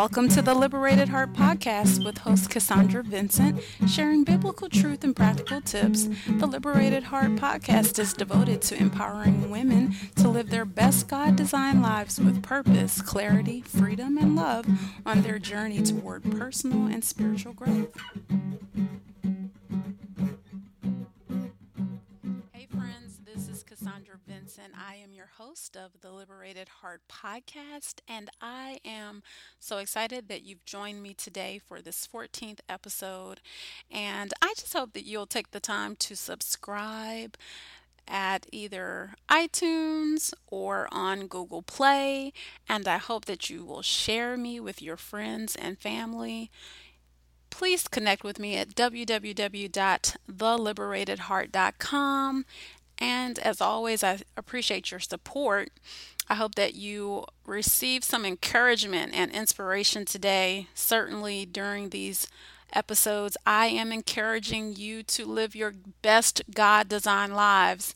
Welcome to the Liberated Heart Podcast with host Cassandra Vincent, sharing biblical truth and practical tips. The Liberated Heart Podcast is devoted to empowering women to live their best God designed lives with purpose, clarity, freedom, and love on their journey toward personal and spiritual growth. Vincent. I am your host of the Liberated Heart podcast, and I am so excited that you've joined me today for this 14th episode. And I just hope that you'll take the time to subscribe at either iTunes or on Google Play. And I hope that you will share me with your friends and family please connect with me at www.theliberatedheart.com and as always, I appreciate your support. I hope that you receive some encouragement and inspiration today, certainly during these episodes. I am encouraging you to live your best God designed lives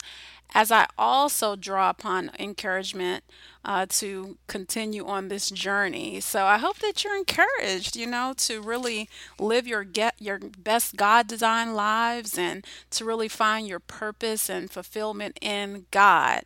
as I also draw upon encouragement uh, to continue on this journey. So I hope that you're encouraged, you know, to really live your get your best God designed lives and to really find your purpose and fulfillment in God.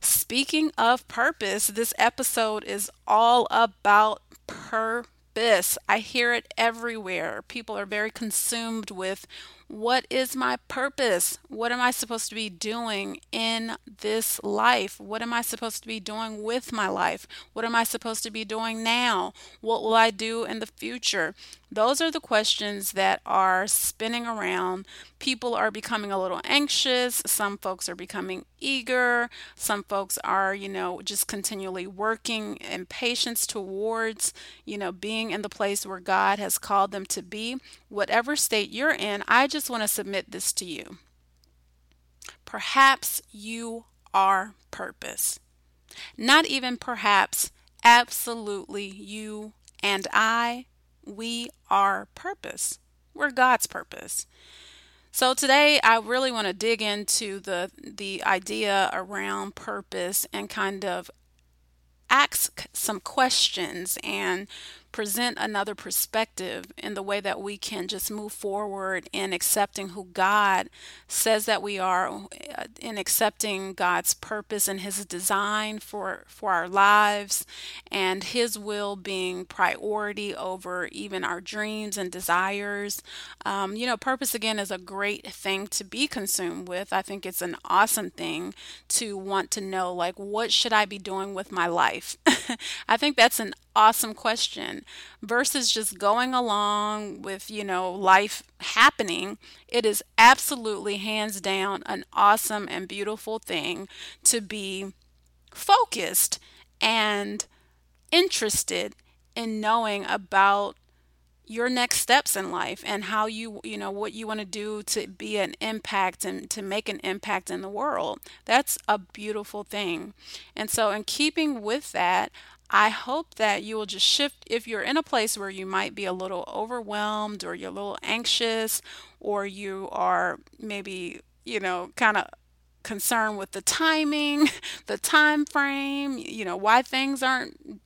Speaking of purpose, this episode is all about purpose. I hear it everywhere. People are very consumed with what is my purpose? What am I supposed to be doing in this life? What am I supposed to be doing with my life? What am I supposed to be doing now? What will I do in the future? Those are the questions that are spinning around. People are becoming a little anxious. Some folks are becoming eager. Some folks are, you know, just continually working in patience towards, you know, being in the place where God has called them to be. Whatever state you're in, I just want to submit this to you. Perhaps you are purpose. Not even perhaps, absolutely you and I we are purpose. We're God's purpose. So today I really want to dig into the the idea around purpose and kind of ask some questions and present another perspective in the way that we can just move forward in accepting who God says that we are, uh, in accepting God's purpose and His design for, for our lives, and His will being priority over even our dreams and desires. Um, you know, purpose again is a great thing to be consumed with. I think it's an awesome thing to want to know, like, what should I be doing with my life? I think that's an awesome question versus just going along with, you know, life happening. It is absolutely hands down an awesome and beautiful thing to be focused and interested in knowing about your next steps in life and how you you know what you want to do to be an impact and to make an impact in the world that's a beautiful thing and so in keeping with that I hope that you will just shift if you're in a place where you might be a little overwhelmed or you're a little anxious or you are maybe, you know, kind of concerned with the timing, the time frame, you know, why things aren't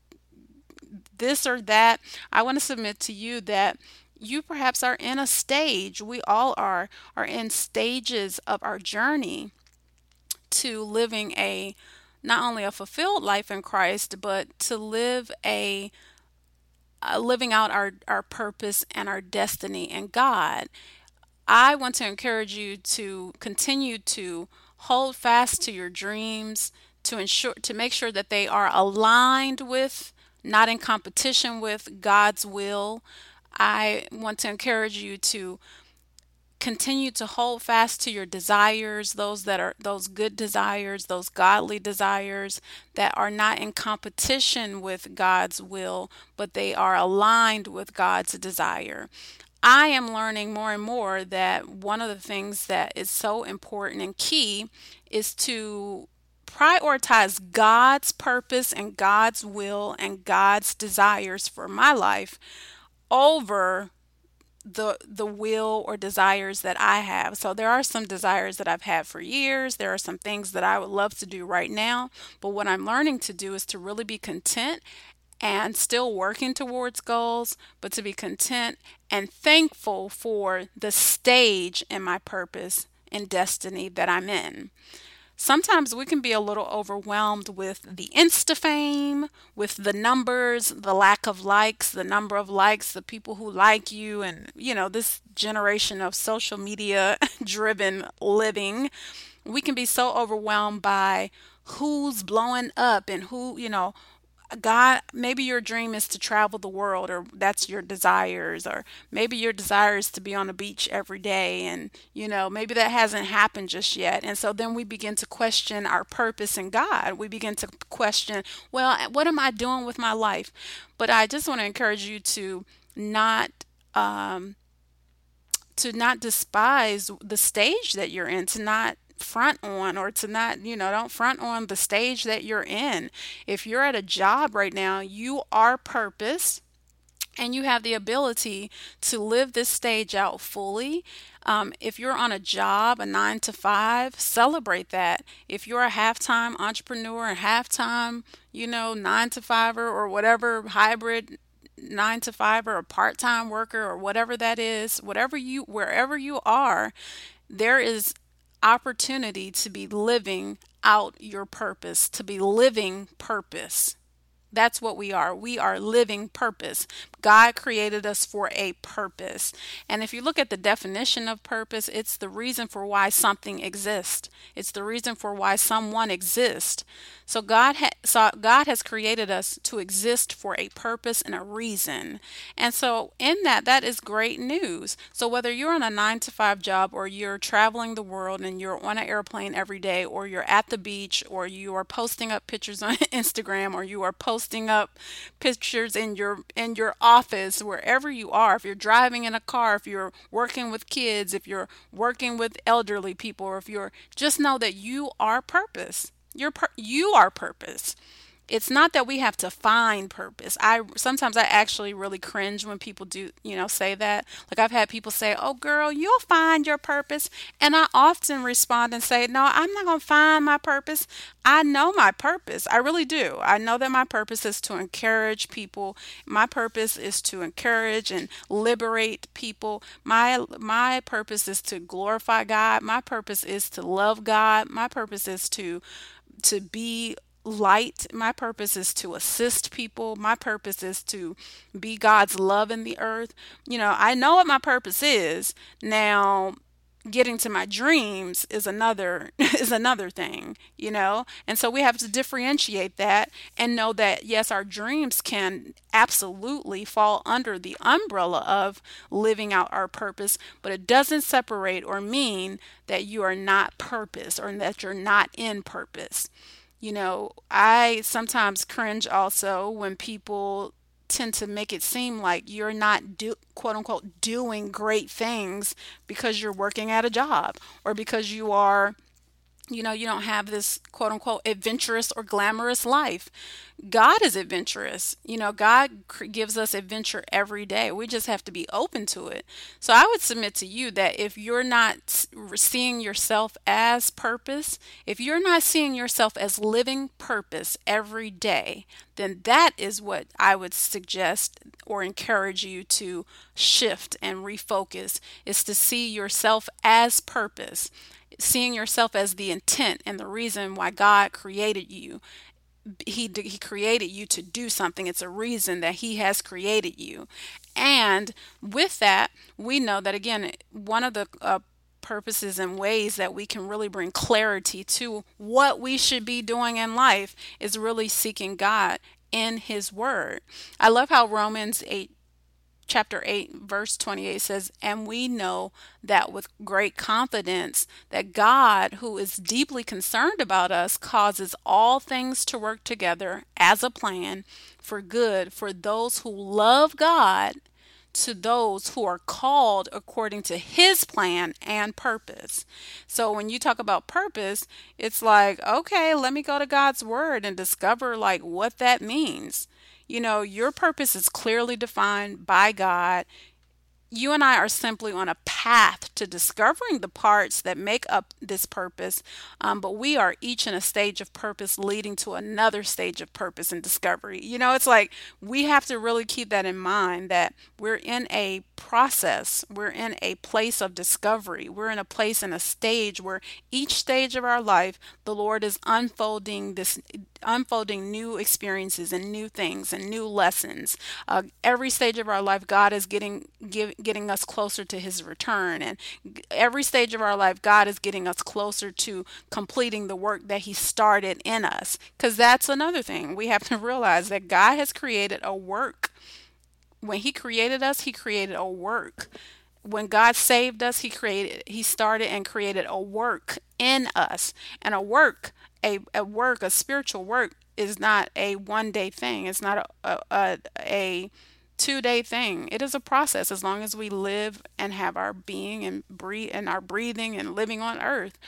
this or that. I want to submit to you that you perhaps are in a stage, we all are, are in stages of our journey to living a not only a fulfilled life in Christ, but to live a uh, living out our, our purpose and our destiny in God. I want to encourage you to continue to hold fast to your dreams, to ensure to make sure that they are aligned with, not in competition with God's will. I want to encourage you to continue to hold fast to your desires those that are those good desires those godly desires that are not in competition with God's will but they are aligned with God's desire. I am learning more and more that one of the things that is so important and key is to prioritize God's purpose and God's will and God's desires for my life over the the will or desires that I have. So there are some desires that I've had for years. There are some things that I would love to do right now, but what I'm learning to do is to really be content and still working towards goals, but to be content and thankful for the stage in my purpose and destiny that I'm in. Sometimes we can be a little overwhelmed with the Insta fame, with the numbers, the lack of likes, the number of likes, the people who like you, and you know, this generation of social media driven living. We can be so overwhelmed by who's blowing up and who, you know, God, maybe your dream is to travel the world, or that's your desires, or maybe your desire is to be on a beach every day, and you know, maybe that hasn't happened just yet. And so then we begin to question our purpose in God. We begin to question, well, what am I doing with my life? But I just want to encourage you to not um, to not despise the stage that you're in, to not front on or to not, you know, don't front on the stage that you're in. If you're at a job right now, you are purpose and you have the ability to live this stage out fully. Um, if you're on a job, a nine to five, celebrate that. If you're a half-time entrepreneur, a half-time, you know, nine to fiver or whatever hybrid nine to five or a part-time worker or whatever that is, whatever you, wherever you are, there is opportunity to be living out your purpose, to be living purpose. That's what we are. We are living purpose. God created us for a purpose. And if you look at the definition of purpose, it's the reason for why something exists. It's the reason for why someone exists. So God ha- so God has created us to exist for a purpose and a reason. And so in that that is great news. So whether you're on a 9 to 5 job or you're traveling the world and you're on an airplane every day or you're at the beach or you are posting up pictures on Instagram or you are posting up pictures in your in your office wherever you are if you're driving in a car if you're working with kids if you're working with elderly people or if you're just know that you are purpose you're you are purpose. It's not that we have to find purpose. I sometimes I actually really cringe when people do, you know, say that. Like I've had people say, "Oh girl, you'll find your purpose." And I often respond and say, "No, I'm not going to find my purpose. I know my purpose. I really do. I know that my purpose is to encourage people. My purpose is to encourage and liberate people. My my purpose is to glorify God. My purpose is to love God. My purpose is to to be light. My purpose is to assist people. My purpose is to be God's love in the earth. You know, I know what my purpose is. Now, getting to my dreams is another is another thing you know and so we have to differentiate that and know that yes our dreams can absolutely fall under the umbrella of living out our purpose but it doesn't separate or mean that you are not purpose or that you're not in purpose you know i sometimes cringe also when people tend to make it seem like you're not do quote unquote doing great things because you're working at a job or because you are you know, you don't have this quote unquote adventurous or glamorous life. God is adventurous. You know, God gives us adventure every day. We just have to be open to it. So I would submit to you that if you're not seeing yourself as purpose, if you're not seeing yourself as living purpose every day, then that is what I would suggest or encourage you to shift and refocus is to see yourself as purpose seeing yourself as the intent and the reason why God created you. He, he created you to do something. It's a reason that He has created you. And with that, we know that again, one of the uh, purposes and ways that we can really bring clarity to what we should be doing in life is really seeking God in His Word. I love how Romans 8 chapter 8 verse 28 says and we know that with great confidence that God who is deeply concerned about us causes all things to work together as a plan for good for those who love God to those who are called according to his plan and purpose. So when you talk about purpose, it's like, okay, let me go to God's word and discover like what that means. You know, your purpose is clearly defined by God. You and I are simply on a path to discovering the parts that make up this purpose, um, but we are each in a stage of purpose leading to another stage of purpose and discovery. You know, it's like we have to really keep that in mind that we're in a process, we're in a place of discovery, we're in a place in a stage where each stage of our life, the Lord is unfolding this unfolding new experiences and new things and new lessons. Uh, every stage of our life, God is getting give, getting us closer to His return, and every stage of our life, God is getting us closer to completing the work that He started in us. Because that's another thing we have to realize that God has created a work. When He created us, He created a work when God saved us, He created, He started and created a work in us. And a work a, a work, a spiritual work, is not a one day thing. It's not a, a, a two day thing. It is a process as long as we live and have our being and breathe and our breathing and living on earth.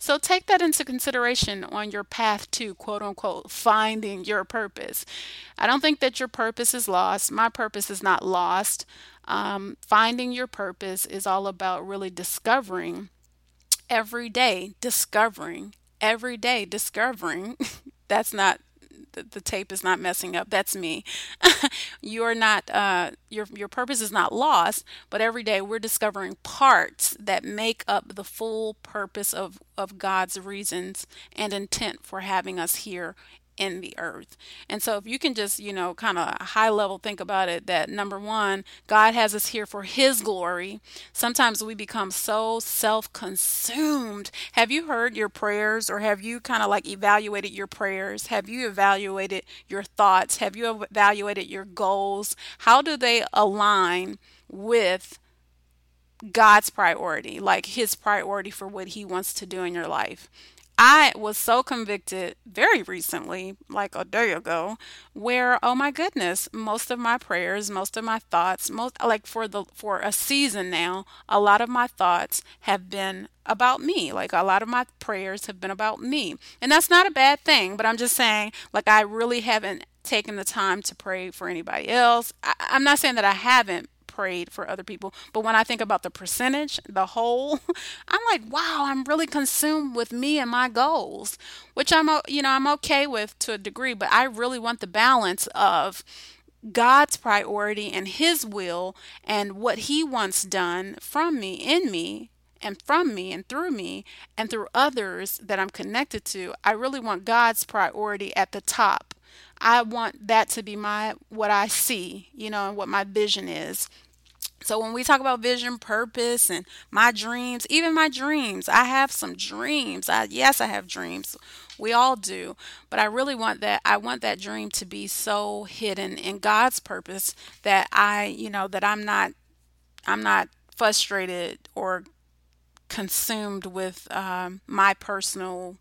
So take that into consideration on your path to quote unquote finding your purpose. I don't think that your purpose is lost. My purpose is not lost. Um, finding your purpose is all about really discovering every day, discovering every day discovering that's not the, the, tape is not messing up. That's me. You're not uh, your your purpose is not lost but every day we're discovering parts that make up the full purpose of of God's reasons and intent for having us here in the earth. And so, if you can just, you know, kind of high level think about it, that number one, God has us here for His glory. Sometimes we become so self consumed. Have you heard your prayers or have you kind of like evaluated your prayers? Have you evaluated your thoughts? Have you evaluated your goals? How do they align with? God's priority, like his priority for what he wants to do in your life. I was so convicted very recently, like a day ago, where oh my goodness, most of my prayers, most of my thoughts, most like for the for a season now, a lot of my thoughts have been about me. Like a lot of my prayers have been about me. And that's not a bad thing, but I'm just saying like I really haven't taken the time to pray for anybody else. I, am not saying that I haven't, prayed for other people. But when I think about the percentage, the whole, I'm like, wow, I'm really consumed with me and my goals, which I'm, you know, I'm okay with to a degree, but I really want the balance of God's priority and His will and what He wants done from me, in me, and from me and through me and through others that I'm connected to. I really want God's priority at the top. I want that to be my what I see, you know, and what my vision is. So when we talk about vision, purpose, and my dreams, even my dreams, I have some dreams. I yes, I have dreams. We all do, but I really want that. I want that dream to be so hidden in God's purpose that I, you know, that I'm not, I'm not frustrated or consumed with um, my personal,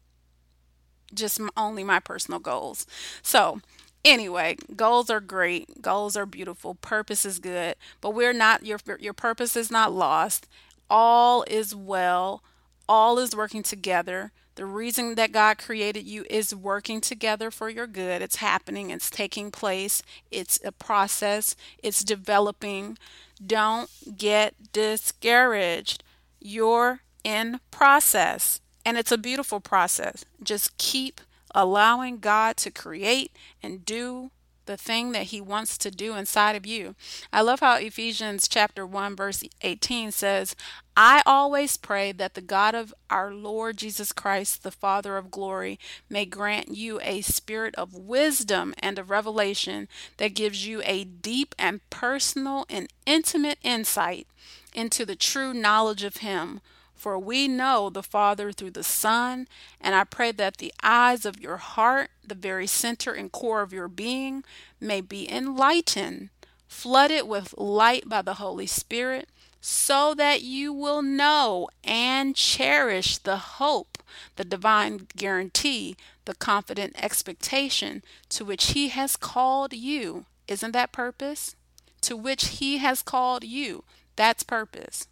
just only my personal goals. So Anyway, goals are great. Goals are beautiful. Purpose is good, but we're not your your purpose is not lost. All is well. All is working together. The reason that God created you is working together for your good. It's happening, it's taking place, it's a process, it's developing. Don't get discouraged. You're in process, and it's a beautiful process. Just keep allowing God to create and do the thing that he wants to do inside of you. I love how Ephesians chapter 1 verse 18 says, "I always pray that the God of our Lord Jesus Christ, the Father of glory, may grant you a spirit of wisdom and of revelation that gives you a deep and personal and intimate insight into the true knowledge of him." For we know the Father through the Son, and I pray that the eyes of your heart, the very center and core of your being, may be enlightened, flooded with light by the Holy Spirit, so that you will know and cherish the hope, the divine guarantee, the confident expectation to which He has called you. Isn't that purpose? To which He has called you. That's purpose.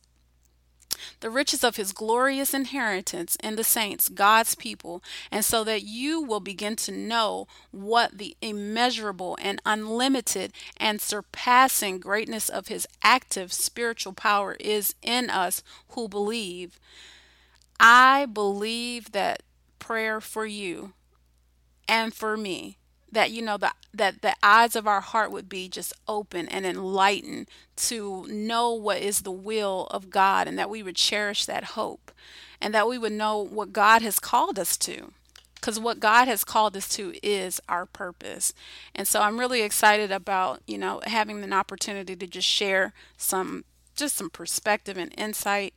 The riches of his glorious inheritance in the saints, God's people, and so that you will begin to know what the immeasurable and unlimited and surpassing greatness of his active spiritual power is in us who believe. I believe that prayer for you and for me that you know that that the eyes of our heart would be just open and enlightened to know what is the will of God and that we would cherish that hope and that we would know what God has called us to because what God has called us to is our purpose. And so I'm really excited about, you know, having an opportunity to just share some just some perspective and insight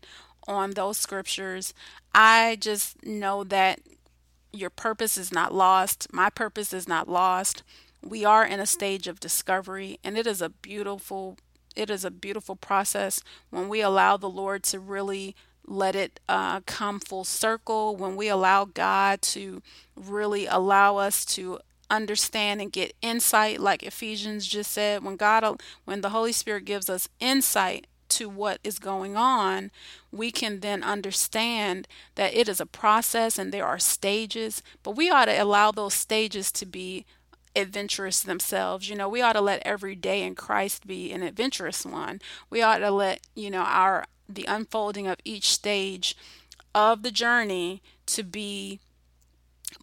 on those scriptures. I just know that your purpose is not lost. My purpose is not lost. We are in a stage of discovery, and it is a beautiful it is a beautiful process when we allow the Lord to really let it uh, come full circle. When we allow God to really allow us to understand and get insight, like Ephesians just said, when God, when the Holy Spirit gives us insight to what is going on, we can then understand that it is a process and there are stages, but we ought to allow those stages to be adventurous themselves. You know, we ought to let every day in Christ be an adventurous one. We ought to let, you know, our the unfolding of each stage of the journey to be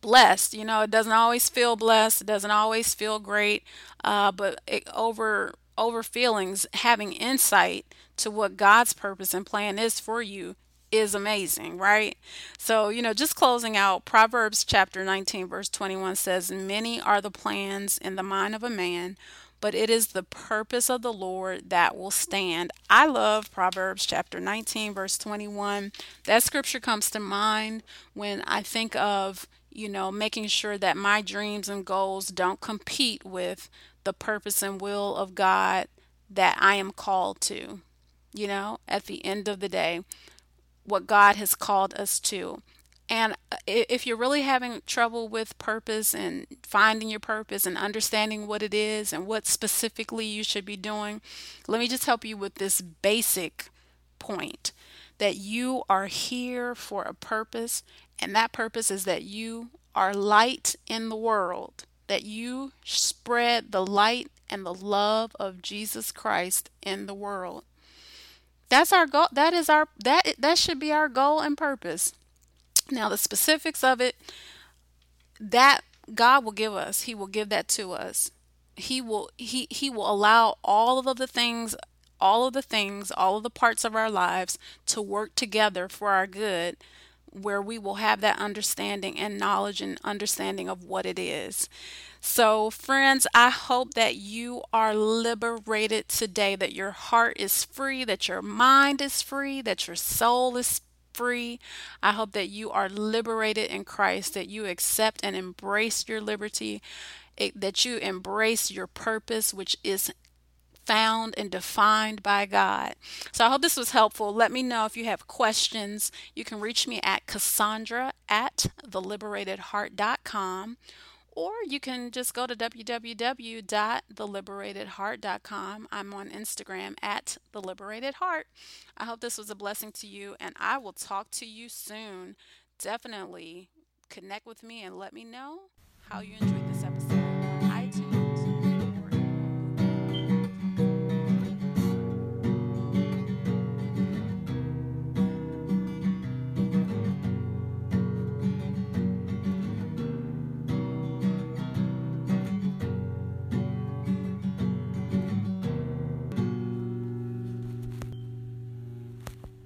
blessed. You know, it doesn't always feel blessed. It doesn't always feel great. Uh, but it, over over feelings, having insight to what God's purpose and plan is for you is amazing, right? So, you know, just closing out, Proverbs chapter 19, verse 21 says, Many are the plans in the mind of a man, but it is the purpose of the Lord that will stand. I love Proverbs chapter 19, verse 21. That scripture comes to mind when I think of, you know, making sure that my dreams and goals don't compete with the purpose and will of God that I am called to. You know, at the end of the day, what God has called us to. And uh, if you're really having trouble with purpose and finding your purpose and understanding what it is and what specifically you should be doing, let me just help you with this basic point that you are here for a purpose, and that purpose is that you are light in the world that you spread the light and the love of Jesus Christ in the world. That's our goal. That is our that that should be our goal and purpose. Now the specifics of it that God will give us. He will give that to us. He will he he will allow all of the things all of the things, all of the parts of our lives to work together for our good where we will have that understanding and knowledge and understanding of what it is. So, friends, I hope that you are liberated today, that your heart is free, that your mind is free, that your soul is free. I hope that you are liberated in Christ, that you accept and embrace your liberty, that you embrace your purpose, which is found and defined by God. So I hope this was helpful. Let me know if you have questions. You can reach me at Cassandra at theliberatedheart.com or you can just go to www.theliberatedheart.com. I'm on Instagram at theliberatedheart. I hope this was a blessing to you and I will talk to you soon. Definitely connect with me and let me know how you enjoyed this episode.